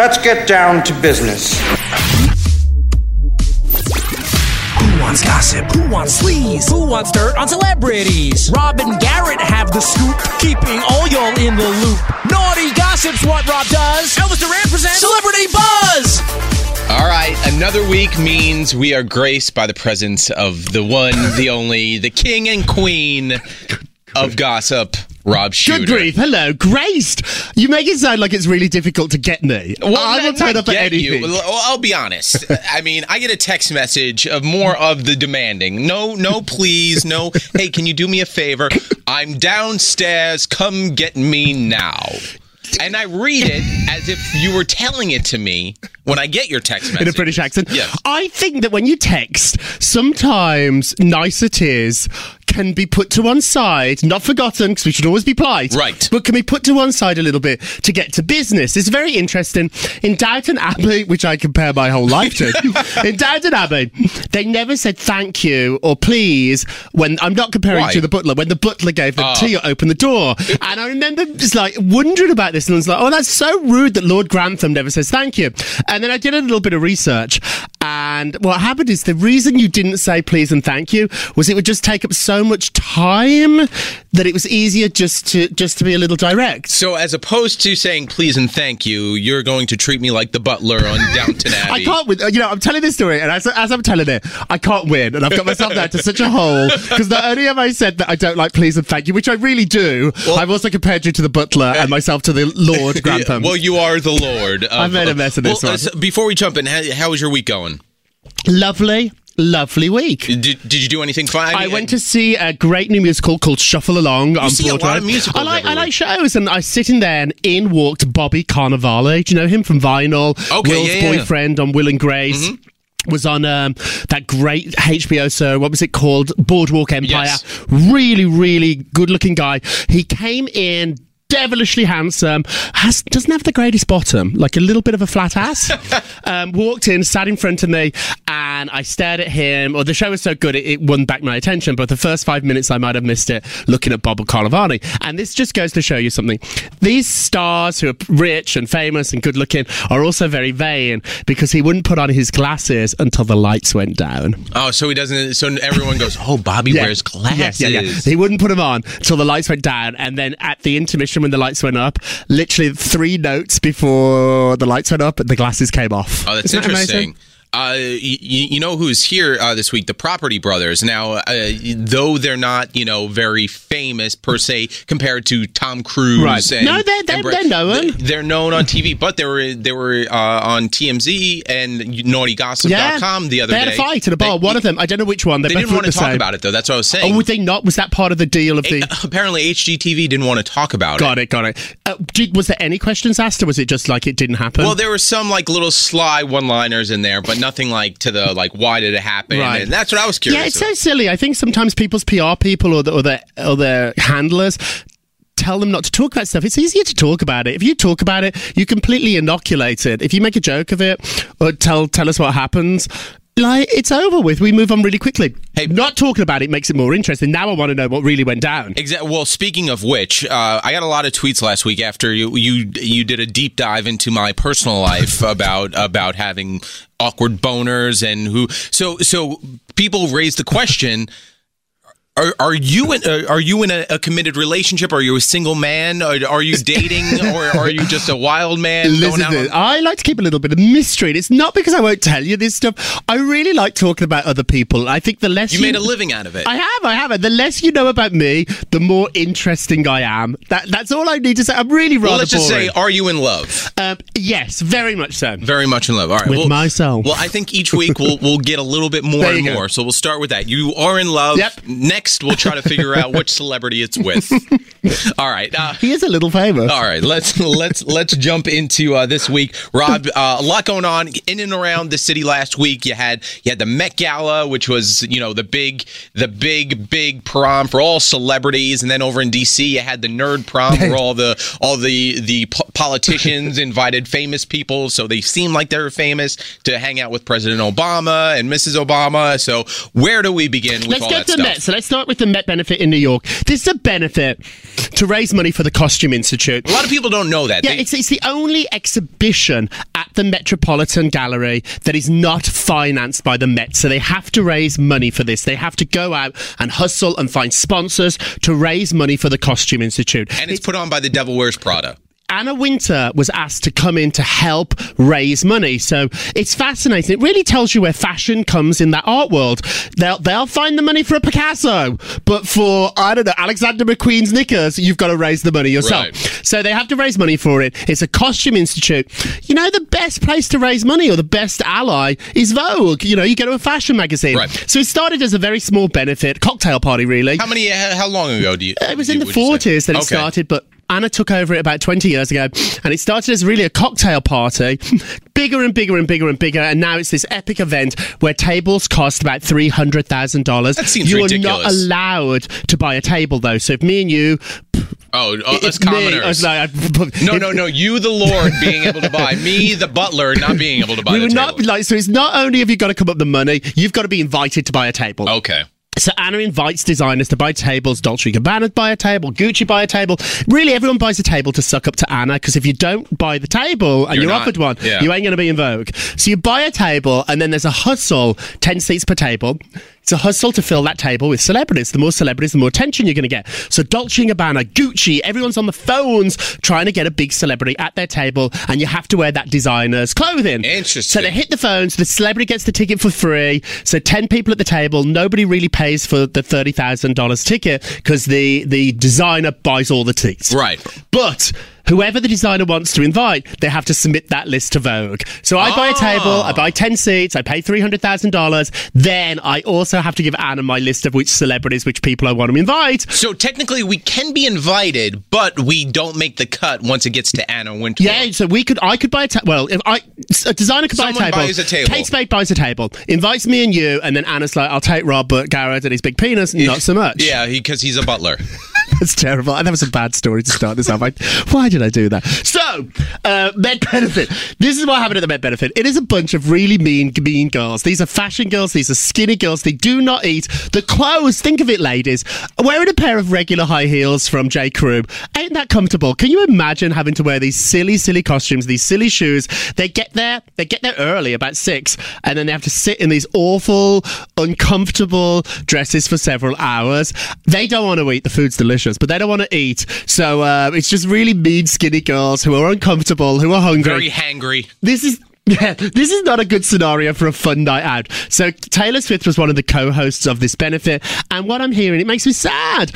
Let's get down to business. Who wants gossip? Who wants sleaze? Who wants dirt on celebrities? Rob and Garrett have the scoop, keeping all y'all in the loop. Naughty gossip's what Rob does. Elvis Duran presents Celebrity Buzz. All right, another week means we are graced by the presence of the one, the only, the king and queen of gossip, Rob Shuter. Good grief. Hello, graced. You make it sound like it's really difficult to get me. Well, I will not- turn up at get you. anything. Well, I'll be honest. I mean, I get a text message of more of the demanding. No, no, please, no. Hey, can you do me a favor? I'm downstairs. Come get me now. And I read it as if you were telling it to me when I get your text message in a British accent. Yes. I think that when you text, sometimes niceties can be put to one side, not forgotten, because we should always be polite. Right. But can be put to one side a little bit to get to business. It's very interesting. In Downton Abbey, which I compare my whole life to, in Downton Abbey, they never said thank you or please when I'm not comparing Why? to the butler, when the butler gave the Oh. Ah. tea or opened the door. And I remember just like wondering about this and I was like, oh, that's so rude that Lord Grantham never says thank you. And then I did a little bit of research. And what happened is the reason you didn't say please and thank you was it would just take up so much time that it was easier just to just to be a little direct. So, as opposed to saying please and thank you, you're going to treat me like the butler on Downton Abbey. I can't win. You know, I'm telling this story, and as, as I'm telling it, I can't win, and I've got myself down to such a hole because not only have I said that I don't like please and thank you, which I really do, I've also compared you to the butler and myself to the Lord Grantham. Well, you are the Lord. Of, I made a mess of this well, one. uh, so before we jump in, how, how was your week going? Lovely, lovely week. Did, did you do anything fun? I went to see a great new musical called Shuffle Along on see a lot Broadway. of musicals I like I like shows, and I sit in there, and in walked Bobby Cannavale. Do you know him from Vinyl? Okay, Will's yeah, yeah, boyfriend on Will and Grace. Was on um, that great HBO show. What was it called? Boardwalk Empire. Yes. Really, really good-looking guy. He came in devilishly handsome. Has doesn't have the greatest bottom, like a little bit of a flat ass. um, walked in, sat in front of me, and I stared at him. Or the show was so good, it, it won back my attention. But the first five minutes, I might have missed it looking at Bob Carnivani. And this just goes to show you something. These stars who are rich and famous and good looking are also very vain because he wouldn't put on his glasses until the lights went down. Oh, so he doesn't. So everyone goes, "Oh, Bobby Yeah. wears glasses." Yeah, yeah, yeah. He wouldn't put them on till the lights went down, and then at the intermission when the lights went up, literally three notes before the lights went up, the glasses came off. Oh, that's Isn't interesting. amazing? Uh, you, you know who's here uh, this week? The Property Brothers. Now, uh, though they're not, you know, very famous per se compared to Tom Cruise. Right. And, No, they're- they're- Bra- they're known. They're known on TV, but they were they were uh, on TMZ and NaughtyGossip.com the other they had day. a fight at a bar. They- One of them, I don't know which one. They, They didn't want to talk same. about it though. That's what I was saying. Oh, would they not? Was that part of the deal of the? Apparently, HGTV didn't want to talk about Got it. Got it, got it. Uh, did, was there any questions asked, or was it just like it didn't happen? Well, there were some like little sly one-liners in there, but nothing like to the like why did it happen? Right. And that's what I was curious. Yeah, it's about. so silly. I think sometimes people's PR people or the, or their or their handlers tell them not to talk about stuff. It's easier to talk about it. If you talk about it, you completely inoculate it. If you make a joke of it or tell tell us what happens, like it's over with. We move on really quickly. Hey- not talking about it makes it more interesting. Now I want to know what really went down. Exactly. Well, speaking of which, uh, I got a lot of tweets last week after you you you did a deep dive into my personal life about about having awkward boners and who. So so people raised the question. Are, are you in uh, are you in a, a committed relationship? Are you a single man? Are, are you dating, or are you just a wild man Listen, out? to. I like to keep a little bit of mystery. It's not because I won't tell you this stuff. I really like talking about other people. I think the less You made a living out of it. I have, I have. The less you know about me, the more interesting I am. That that's all I need to say. I'm really rather well, let's just say, are you in love? um, yes, very much so. Very much in love. All right. With well, myself. Well, I think each week we'll we'll get a little bit more and go. more. So we'll start with that. You are in love. Yep. Next, we'll try to figure out which celebrity it's with. All right. Uh, He is a little famous. all right, let's let's let's jump into uh, this week, Rob. Uh, a lot going on in and around the city last week. You had you had the Met Gala, which was you know the big the big big prom for all celebrities, and then over in DC you had the Nerd Prom, where all the all the the po- politicians invited famous people, so they seemed like they were famous to hang out with President Obama and Mrs. Obama. So where do we begin with Let's all go that to stuff? Met. So let's start with the Met benefit in New York. This is a benefit to raise money for the Costume Institute. A lot of people don't know that. Yeah, They- it's, it's the only exhibition at the Metropolitan Gallery that is not financed by the Met. So they have to raise money for this. They have to go out and hustle and find sponsors to raise money for the Costume Institute. And it's put on by the Devil Wears Prada. Anna Wintour was asked to come in to help raise money. So it's fascinating. It really tells you where fashion comes in that art world. They'll they'll find the money for a Picasso, but for I don't know Alexander McQueen's knickers, you've got to raise the money yourself. Right. So they have to raise money for it. It's a costume institute. You know, the best place to raise money or the best ally is Vogue. You know, you go to a fashion magazine. Right. So it started as a very small benefit cocktail party, really. How many? How long ago do you? It was in the would you say? 40s that it Okay. started, but Anna took over it about 20 years ago, and it started as really a cocktail party, bigger and bigger and bigger and bigger, and now it's this epic event where tables cost about $300,000. That seems you are not allowed to buy a table, though. So if me and you. Oh, uh, us if me- commoners. uh, No, no, no. You, the Lord, being able to buy. Me, the butler, not being able to buy We the would table. not like so. It's not only have you got to come up with the money, you've got to be invited to buy a table. Okay. So Anna invites designers to buy tables. Dolce & Gabbana buy a table. Gucci buy a table. Really, everyone buys a table to suck up to Anna because if you don't buy the table and You're you're, not. offered one, Yeah. you ain't going to be in vogue. So you buy a table and then there's a hustle, 10 seats per table. It's a hustle to fill that table with celebrities. The more celebrities, the more attention you're going to get. So Dolce & Gabbana, Gucci, everyone's on the phones trying to get a big celebrity at their table and you have to wear that designer's clothing. Interesting. So they hit the phones. The celebrity gets the ticket for free. So ten people at the table. Nobody really pays for the thirty thousand dollars ticket because the the designer buys all the tickets. Right. But whoever the designer wants to invite, they have to submit that list to Vogue. So I buy a ah. table. I buy ten seats. I pay three hundred thousand dollars. Then I also have to give Anna my list of which celebrities, which people I want to invite. So technically, we can be invited, but we don't make the cut once it gets to Anna Wintour. Yeah, so we could, I could buy a table. Well, if I, a designer could buy a table. buys a table. Kate Spade buys a table, invites me and you, and then Anna's like, "I'll take Rob, but Garrett and his big penis, not so much." Yeah, because he's a butler. That's terrible. And That was a bad story to start this off. I, why did I do that? So, uh, Met Benefit. This is what happened at the Met Benefit. It is a bunch of really mean, mean girls. These are fashion girls. These are skinny girls. They do not eat. The clothes, think of it, ladies. Wearing a pair of regular high heels from J. Crew ain't that comfortable. Can you imagine having to wear these silly, silly costumes, these silly shoes? They get there, they get there early, about six, and then they have to sit in these awful, uncomfortable dresses for several hours. They don't want to eat. The food's delicious, but they don't want to eat. So uh, it's just really mean, skinny girls who are uncomfortable, who are hungry. Very hangry. This is. Yeah, this is not a good scenario for a fun night out. So Taylor Swift was one of the co-hosts of this benefit, and what I'm hearing, it makes me sad.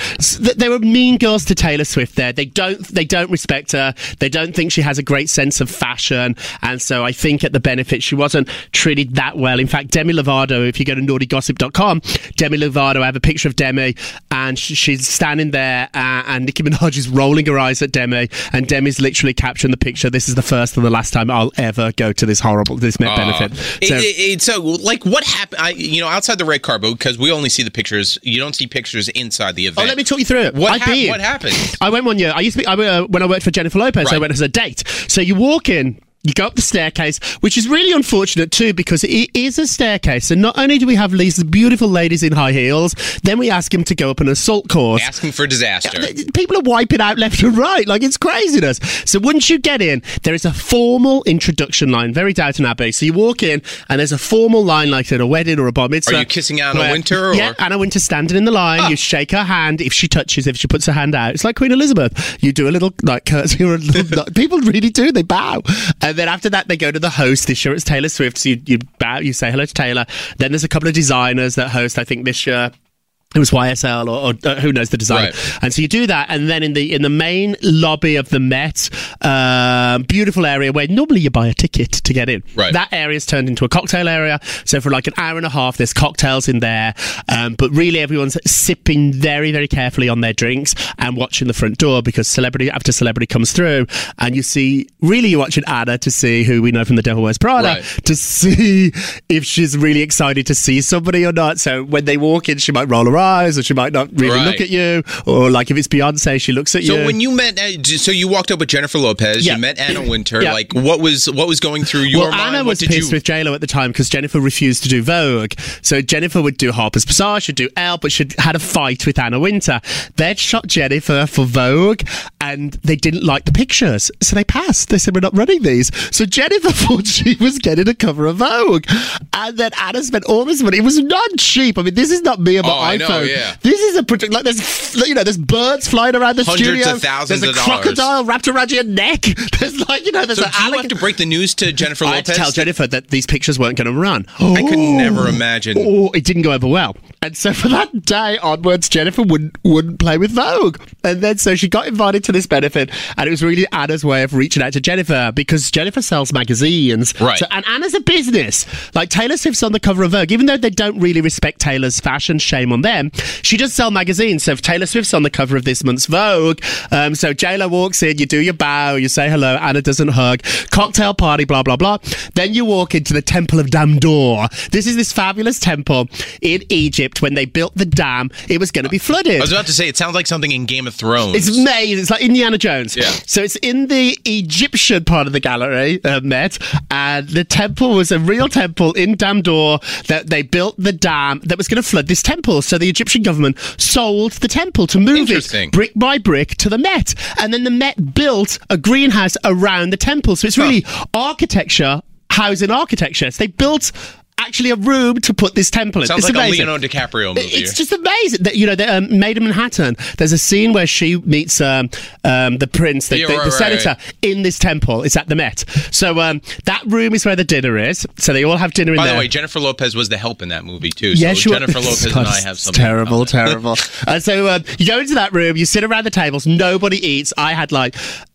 There were mean girls to Taylor Swift there. They don't, they don't respect her. They don't think she has a great sense of fashion, and so I think at the benefit she wasn't treated that well. In fact, Demi Lovato, if you go to naughtygossip.com, Demi Lovato, I have a picture of Demi, and she's standing there, uh, and Nicki Minaj is rolling her eyes at Demi, and Demi's literally capturing the picture. This is the first and the last time I'll ever go to this horrible, this Met benefit. It- So, it- it- so, like, what happened? I, you know, outside the red carpet, because we only see the pictures. You don't see pictures inside the event. oh, let me talk you through it. What, hap- what happened? I went one year. I used to be, I, uh, when I worked for Jennifer Lopez, I went as a date. So you walk in, you go up the staircase, which is really unfortunate too, because it is a staircase. And not only do we have these beautiful ladies in high heels, then we ask them to go up an assault course. Asking for disaster. Uh, people are wiping out left and right, like it's craziness. So once you get in, there is a formal introduction line, very Downton Abbey. So you walk in, and there's a formal line like at a wedding or a bar mitzvah. Are you kissing Anna where- Wintour, or- Yeah, Anna Wintour standing in the line. Ah. You shake her hand if she touches, if she puts her hand out. It's like Queen Elizabeth. You do a little like curtsy or a little. people really do. They bow, and then after that they go to the host. This year it's Taylor Swift. So you, you bow, you say hello to Taylor. Then there's a couple of designers that host. I think this year. It was YSL or, or uh, who knows the design. Right. And so you do that, and then in the in the main lobby of the Met, um, beautiful area where normally you buy a ticket to get in. Right. That area is turned into a cocktail area. So for like an hour and a half, there's cocktails in there, um, but really everyone's sipping very very carefully on their drinks and watching the front door because celebrity after celebrity comes through, and you see really you're watching Anna to see who we know from The Devil Wears Prada Right. to see if she's really excited to see somebody or not. So when they walk in, she might roll her eyes, or she might not really Right. look at you, or like if it's Beyonce, she looks at So you. So when you met, uh, so you walked up with Jennifer Lopez. Yeah. You met Anna Wintour. Yeah. Like, what was what was going through your well, mind? Anna was pissed you? with JLo at the time because Jennifer refused to do Vogue. So Jennifer would do Harper's Bazaar, she'd do Elle, but she'd had a fight with Anna Wintour. They'd shot Jennifer for Vogue and they didn't like the pictures. So they passed. They said, We're not running these. So Jennifer thought she was getting a cover of Vogue. And then Anna spent all this money. It was not cheap. I mean, this is not me and my Oh, iPhone. Oh, know, yeah. This is a project. Like, there's, you know, there's birds flying around the Hundreds studio. of thousands There's a of dollars. crocodile wrapped around your neck. There's like, you know, there's So an do you have to break the news to Jennifer I had to tell Jennifer that these pictures weren't going to run. I could never oh. imagine. Oh, it didn't go over well. And so for that day onwards, Jennifer wouldn't wouldn't play with Vogue. And then so she got invited to this benefit, and it was really Anna's way of reaching out to Jennifer because Jennifer sells magazines. Right. So, and Anna's a business. Like Taylor Swift's on the cover of Vogue, even though they don't really respect Taylor's fashion, shame on them. She does sell magazines. So if Taylor Swift's on the cover of this month's Vogue, um, so JLo walks in, you do your bow, you say hello, Anna doesn't hug, cocktail party, blah blah blah. Then you walk into the Temple of Dendur. This is this fabulous temple in Egypt. When they built the dam, it was going to be flooded. I was about to say it sounds like something in Game of Thrones. It's amazing. It's like Indiana Jones. Yeah. So it's in the Egyptian part of the gallery, uh, Met, and the temple was a real temple in Dendur that they built the dam that was going to flood this temple. So the Egyptian government sold the temple to move it brick by brick to the Met, and then the Met built a greenhouse around the temple. So it's really architecture housing architecture. So they built. Actually, a room to put this temple in. Sounds it's like amazing. a Leonardo DiCaprio movie. It's just amazing that you know, the, um, Maid of Manhattan. There's a scene where she meets um, um, the prince, the, the, right, the right, senator, in this temple. It's at the Met. So um, that room is where the dinner is. So they all have dinner in By there. By the way, Jennifer Lopez was the help in that movie too. Yeah, so she Jennifer Lopez God, and I have something. terrible, terrible. and so um, you go into that room, you sit around the tables, nobody eats. I had like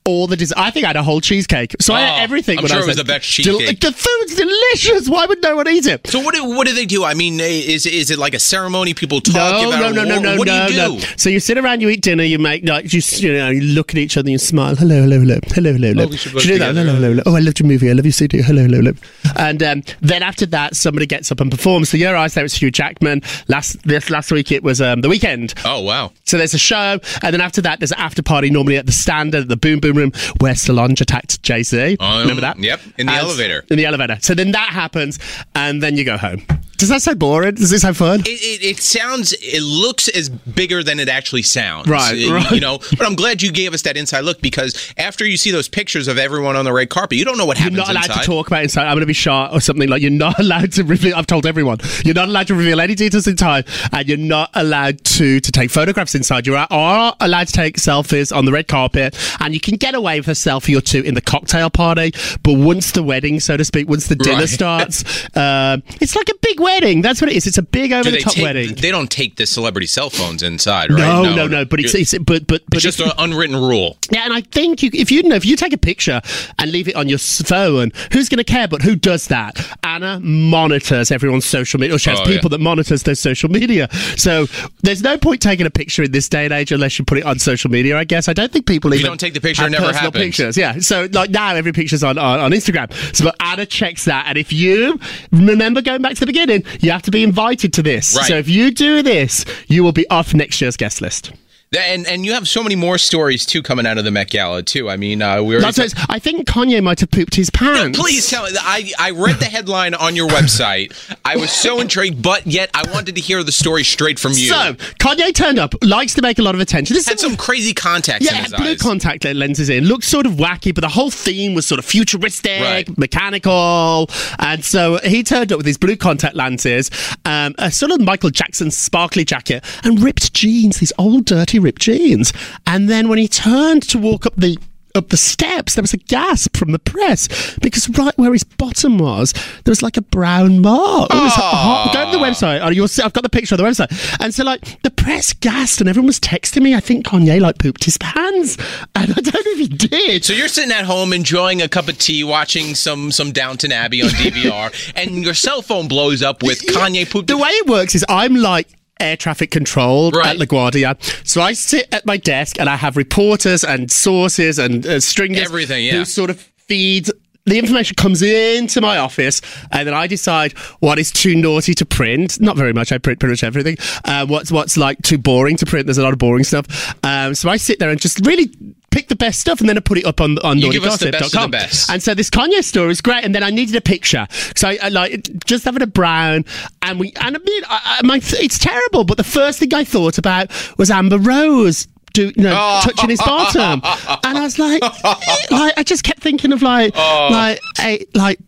all the des- I think I had a whole cheesecake. So I Oh, had everything. I'm when I sure was it was there. the best cheesecake. the food's delicious. Why would no one eat it? So what do, what do they do? I mean, is is it like a ceremony? People talk No, about no, it? no, no, What- no, What no, do you no. So you sit around, you eat dinner, you make like just you know, you look at each other, and you smile. Hello, hello, hello, hello, hello, hello. we should work do that. together. Hello, hello, hello. Oh, I loved your movie. I love your CD. Hello, hello, hello. And um, then after that, somebody gets up and performs. So your eyes there, it was Hugh Jackman. Last this last week, it was um, the Weeknd. Oh wow! So there's a show, and then after that, there's an after party normally at the Standard, at the Boom Boom Room, where Solange attacked Jay Z. Um, Remember that? yep, in the And- elevator. In the elevator. So then that happens, and then you go home. Does that sound boring? Does this sound fun? It, it, it sounds, it looks as bigger than it actually sounds. Right, Uh, right. You know, but I'm glad you gave us that inside look because after you see those pictures of everyone on the red carpet, you don't know what happens. Inside. You're not allowed inside. to talk about inside. I'm going to be shot or something like you're not allowed to reveal. I've told everyone you're not allowed to reveal any details in time, and you're not allowed to to take photographs inside. You are, are allowed to take selfies on the red carpet, and you can get away with a selfie or two in the cocktail party. But once the wedding, so to speak, once the dinner Right. starts, um, it's like a big wedding. That's what it is. It's a big over the top take, wedding. They don't take the celebrity cell phones inside, right? No, no, no, But it's, it's but but but It's just an unwritten rule. Yeah, and I think you, if you know if you take a picture and leave it on your phone, who's going to care? But who does that? Anna monitors everyone's social media. Or she has Oh, people yeah. that monitors their social media. So there's no point taking a picture in this day and age unless you put it on social media. I guess I don't think people you even don't take the picture, it never happens. Pictures. Yeah. So like now every picture's on, on on Instagram. So but Anna checks that, and if you remember going back to the beginning, you have to be invited to this. Right. So if you do this, you will be off next year's guest list. And and you have so many more stories too coming out of the Met Gala too. I mean, uh, we already That's what I think Kanye might have pooped his pants. Please tell me. I, I read the headline on your website. I was so intrigued, but yet I wanted to hear the story straight from you. So Kanye turned up, likes to make a lot of attention. This had some crazy contacts yeah, in his blue eyes. contact lenses in. Looks sort of wacky, but the whole theme was sort of futuristic, Right. mechanical. And so he turned up with his blue contact lenses, um, a sort of Michael Jackson sparkly jacket, and ripped jeans, these old dirty ripped jeans. And then when he turned to walk up the up the steps, there was a gasp from the press because right where his bottom was, there was like a brown mark. It was hot. Go to the website. Oh, you'll see, I've got the picture on the website. And so, like, the press gasped and everyone was texting me. I think Kanye, like, pooped his pants. And I don't know if he did. So you're sitting at home enjoying a cup of tea, watching some some Downton Abbey on DVR, and your cell phone blows up with Kanye pooped. the way it works is I'm like air traffic control Right. at LaGuardia. So I sit at my desk and I have reporters and sources and uh, stringers Everything, yeah. who sort of feed the information comes into my office, and then I decide what is too naughty to print. Not very much. I print pretty much everything. Uh, what's what's like too boring to print. There's a lot of boring stuff. Um, so I sit there and just really pick the best stuff and then I put it up on on You give us the best of the naughtygossip.com. And so this Kanye story is great, and then I needed a picture. So I, I like just having a brown, and we and I mean, I, I, my it's terrible. But the first thing I thought about was Amber Rose. Do, you know, Oh. touching his bottom, and I was like, eh, like I just kept thinking of like, Oh. like, a, like,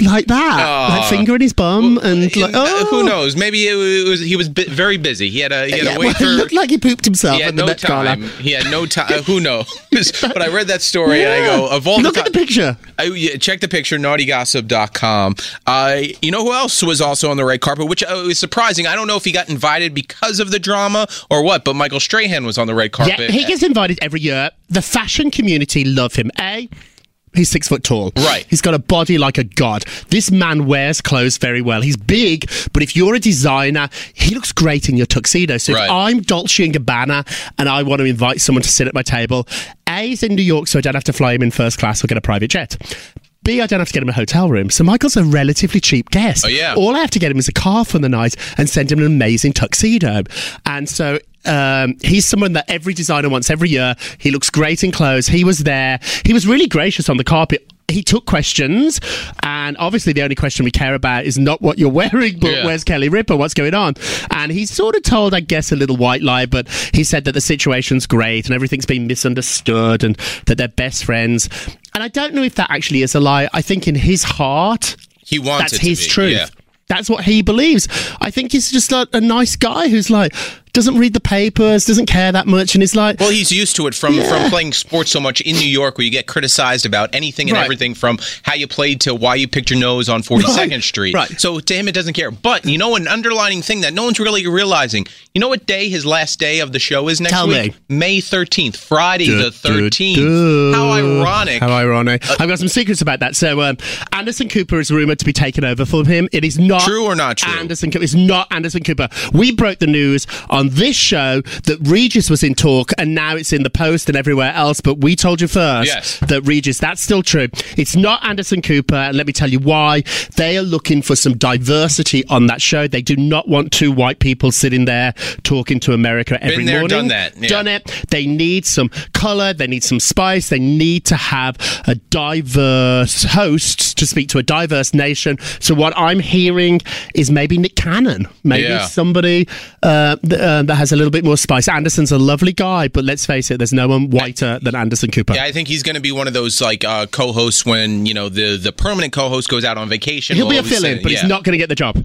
like that, like finger in his bum, and like, Uh, oh, who knows? Maybe it was he was bi- very busy. He had a he had Yeah, to well, wait looked like he pooped himself He had the no time. He had no time. Who knows? but I read that story and I go, of all Look the at the picture. I, yeah, check the picture, naughtygossip.com. Uh, you know who else was also on the red carpet, which uh, was surprising. I don't know if he got invited because of the drama or what, but Michael Strahan was on the red carpet. Yeah, he gets invited every year. The fashion community love him. A. He's six foot tall. Right. He's got a body like a god. This man wears clothes very well. He's big, but if you're a designer, he looks great in your tuxedo. So Right. if I'm Dolce and Gabbana and I want to invite someone to sit at my table, A, he's in New York, so I don't have to fly him in first class or get a private jet. B, I don't have to get him a hotel room. So Michael's a relatively cheap guest. Oh, yeah. All I have to get him is a car for the night and send him an amazing tuxedo. And so um, he's someone that every designer wants every year. He looks great in clothes. He was there. He was really gracious on the carpet. He took questions, and obviously the only question we care about is not what you're wearing, but Yeah. where's Kelly Ripa? What's going on? And he sort of told, I guess, a little white lie, but he said that the situation's great and everything's been misunderstood and that they're best friends. And I don't know if that actually is a lie. I think in his heart, he wants that's it to his be, truth. yeah. That's what he believes. I think he's just a, a nice guy who's like doesn't read the papers, doesn't care that much, and is like, Well, he's used to it from Yeah. from playing sports so much in New York, where you get criticized about anything and Right. everything from how you played to why you picked your nose on 42nd Right. Street. Right. So to him, it doesn't care. But you know, an underlining thing that no one's really realizing. You know what day his last day of the show is next Tell week? May 13th, Friday the Du- du- 13th. How ironic. How ironic. I've got some secrets about that. So, um, Anderson Cooper is rumored to be taken over from him. It is not True or not true? Anderson Cooper. It's not Anderson Cooper. We broke the news on this show that Regis was in talk, and now it's in the Post and everywhere else. But we told you first Yes. that Regis. That's still true. It's not Anderson Cooper, and let me tell you why. They are looking for some diversity on that show. They do not want two white people sitting there talking to America every there, morning. done that, yeah. Done it. They need some color. They need some spice. They need to have a diverse host to speak to a diverse nation. So what I'm hearing is maybe Nick Cannon, maybe Yeah. somebody uh, th- uh, that has a little bit more spice. Anderson's a lovely guy, but let's face it, there's no one whiter than Anderson Cooper. Yeah, I think he's going to be one of those like uh, co-hosts when you know the the permanent co-host goes out on vacation. He'll be a We'll fill-in, say- but yeah. he's not going to get the job.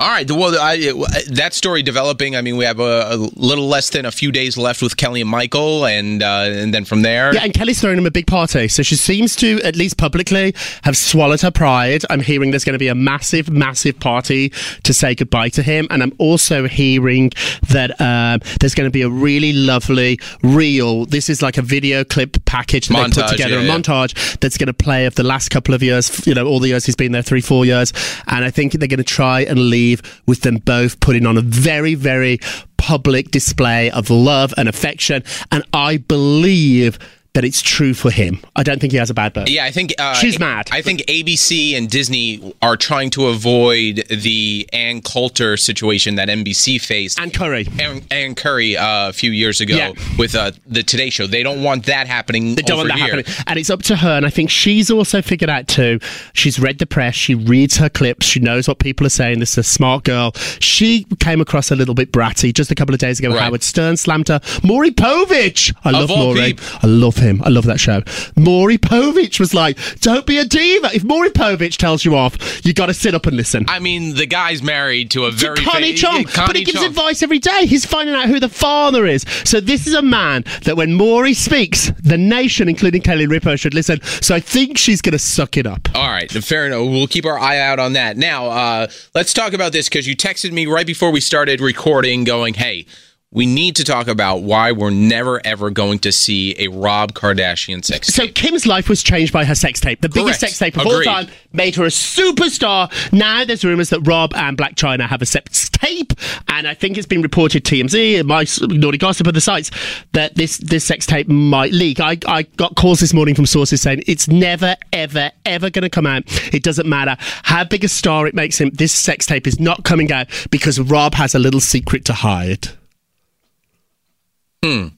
All right. Well, I, that story developing. I mean, we have a, a little less than a few days left with Kelly and Michael, and uh, and then from there, Yeah, and Kelly's throwing him a big party. So she seems to, at least publicly, have swallowed her pride. I'm hearing there's going to be a massive, massive party to say goodbye to him. And I'm also hearing that um, there's going to be a really lovely reel. This is like a video clip package that they put together, yeah, a yeah. montage that's going to play of the last couple of years, you know, all the years he's been there, three, four years. And I think they're going to try and leave with them both putting on a very, very public display of love and affection. And I believe that it's true for him. I don't think he has a bad birth. Yeah, I think uh, She's mad. I think ABC and Disney are trying to avoid the Ann Coulter situation that NBC faced. And Curry. Ann, Ann Curry uh, a few years ago Yeah. with uh, the Today Show. They don't want that happening. They don't want over that here. happening. And it's up to her. And I think she's also figured out too. She's read the press. She reads her clips. She knows what people are saying. This is a smart girl. She came across a little bit bratty just a couple of days ago. Right. Howard Stern slammed her. Maury Povich. I love Maury. I love him. I love that show. Maury Povich was like, don't be a diva. If Maury Povich tells you off, you got to sit up and listen. I mean, the guy's married to a very Connie fa- Chung, yeah, but he gives Chung. advice every day. He's finding out who the father is. So this is a man that when Maury speaks, the nation, including Kelly Ripa, should listen. So I think she's going to suck it up. All right, fair enough. We'll keep our eye out on that. Now, uh, let's talk about this because you texted me right before we started recording, going, "Hey, we need to talk about why we're never ever going to see a Rob Kardashian sex tape. So. Kim's life was changed by her sex tape. The biggest sex tape of Agreed. all time made her a superstar. Now there's rumors that Rob and Blac Chyna have a sex tape, and I think it's been reported TMZ and my naughty gossip of the sites that this this sex tape might leak. I I got calls this morning from sources saying it's never ever ever going to come out. It doesn't matter how big a star it makes him. This sex tape is not coming out because Rob has a little secret to hide.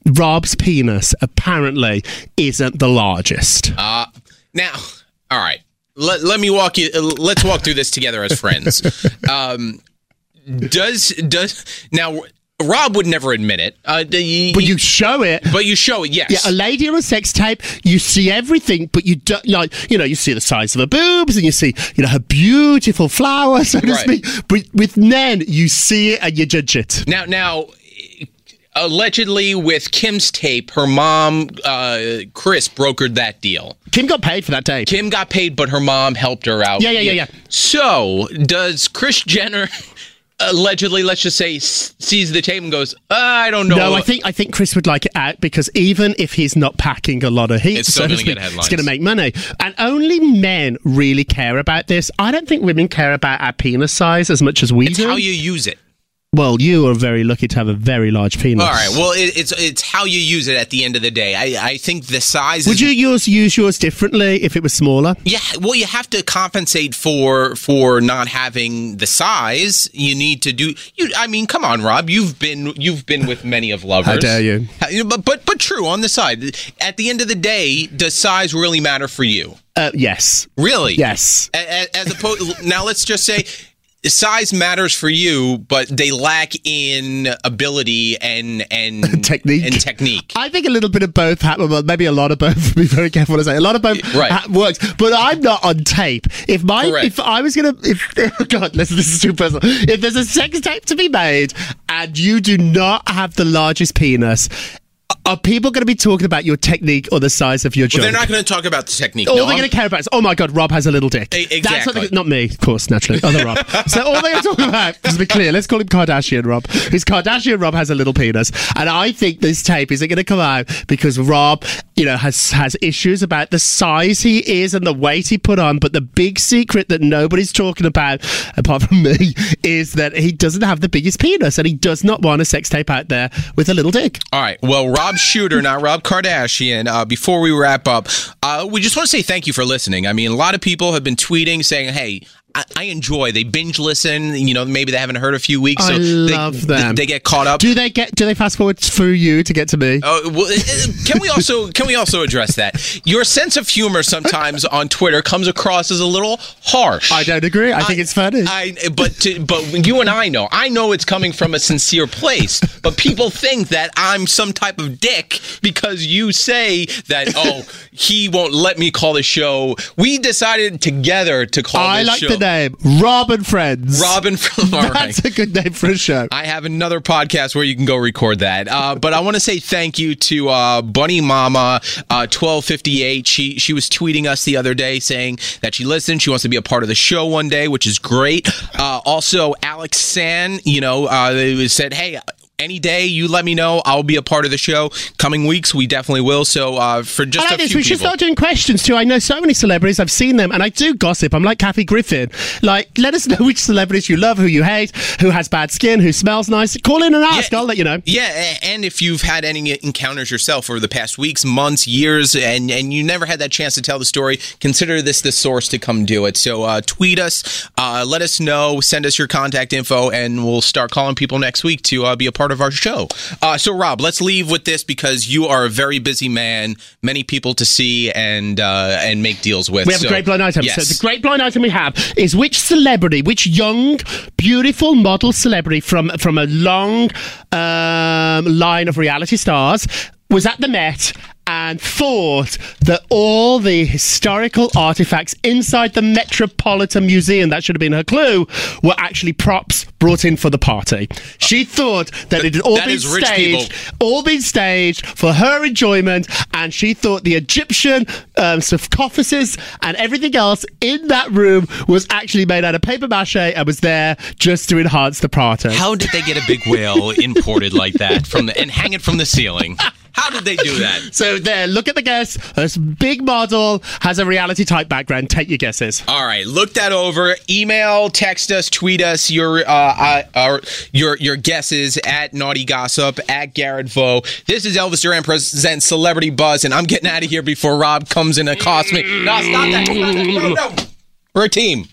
Rob's penis apparently isn't the largest. Uh, now, all right. Let, let me walk you. Let's walk through this together as friends. Um, does does now? Rob would never admit it. Uh, but you show it. but you show it. Yes. Yeah, a lady on a sex tape, you see everything, but you don't like, you know, you see the size of her boobs and you see, you know, her beautiful flower, so to speak. But with men, you see it and you judge it. Now, now, allegedly with Kim's tape, her mom, uh, Kris, brokered that deal. Kim got paid for that tape. Kim got paid, but her mom helped her out. Yeah, yeah, yeah, yeah. So, does Kris Jenner allegedly, let's just say, sees the tape and goes, "Uh, "I don't know." No, I think I think Kris would like it out because even if he's not packing a lot of heat, It's so gonna get headlines. it's going to make money. And only men really care about this. I don't think women care about our penis size as much as we it's do. how you use it. Well, you are very lucky to have a very large penis. All right. Well, it, it's it's how you use it at the end of the day. I I think the size. Would is, you use use yours differently if it was smaller? Yeah. Well, you have to compensate for for not having the size. You need to do. You. I mean, come on, Rob. You've been you've been with many of lovers. How dare you. How- But but but true. On the side, at the end of the day, does size really matter for you? Uh, yes. Really? Yes. A- a- As opposed, now let's just say size matters for you, but they lack in ability and and Technique. and technique. I think a little bit of both maybe a lot of both. Be very careful to say. A lot of both Right. ha- works, but I'm not on tape. If my, Correct. if I was gonna, if oh God, listen, this is too personal. If there's a sex tape to be made and you do not have the largest penis, are people going to be talking about your technique or the size of your But junk? they're not going to talk about the technique. all no, they're going to care about is, oh my god, Rob has a little dick. E- That's what they, exactly. not me, of course, naturally, other Rob. so all they're going to talk about, just to be clear, let's call him Kardashian Rob. Is Kardashian Rob has a little penis, and I think this tape isn't going to come out because Rob, you know, has has issues about the size he is and the weight he put on. But the big secret that nobody's talking about, apart from me, is that he doesn't have the biggest penis, and he does not want a sex tape out there with a little dick. All right. Well, Rob Shuter, not Rob Kardashian. Uh, before we wrap up, uh, we just want to say thank you for listening. I mean, a lot of people have been tweeting saying, "Hey." I, I enjoy. They binge listen. You know, maybe they haven't heard a few weeks, so I they, love them. They get caught up. Do they get? Do they fast forward through you to get to me? Oh, well, uh, uh, can we also can we also address that your sense of humor sometimes on Twitter comes across as a little harsh. I don't agree. I think it's funny. I but to, but you and I know. I know it's coming from a sincere place, but people think that I'm some type of dick because you say that oh he won't let me call the show. We decided together to call I this like show the name Rob and Friends. Robin from. That's a good name for a show. I have another podcast where you can go record that. Uh, but I want to say thank you to uh, Bunny Mama uh, twelve fifty eight. She she was tweeting us the other day saying that she listened. She wants to be a part of the show one day, which is great. Uh, also, Alex San, you know, uh, they said, hey. Any day you let me know, I'll be a part of the show. Coming weeks, we definitely will. So uh, for just like a this. few We should people, start doing questions too. I know so many celebrities. I've seen them, and I do gossip. I'm like Kathy Griffin. Like, let us know which celebrities you love, who you hate, who has bad skin, who smells nice. Call in and ask. Yeah. I'll let you know. Yeah, and if you've had any encounters yourself over the past weeks, months, years, and and you never had that chance to tell the story, consider this the source to come do it. So uh, tweet us, uh, let us know, send us your contact info, and we'll start calling people next week to uh, be a part of our show. Uh, so Rob, let's leave with this because you are a very busy man, many people to see and uh, and make deals with. We have So- a great blind item. Yes. So the great blind item we have is which celebrity, which young, beautiful model celebrity from from a long um, line of reality stars was at the Met and thought that all the historical artifacts inside the Metropolitan Museum, that should have been her clue, were actually props brought in for the party. She thought that it had all been staged, all been staged for her enjoyment, and she thought the Egyptian um, sarcophagus and everything else in that room was actually made out of paper mache and was there just to enhance the party. How did they get a big whale imported like that from the and hang it from the ceiling? How did they do that? so there, look at the guess. This big model has a reality type background. Take your guesses. All right, look that over. Email, text us, tweet us your uh, uh, your your guesses at Naughty Gossip at Garrett Vo. This is Elvis Duran presents Celebrity Buzz, and I'm getting out of here before Rob comes and accosts me. No, stop that! Stop that. No, no. We're a team.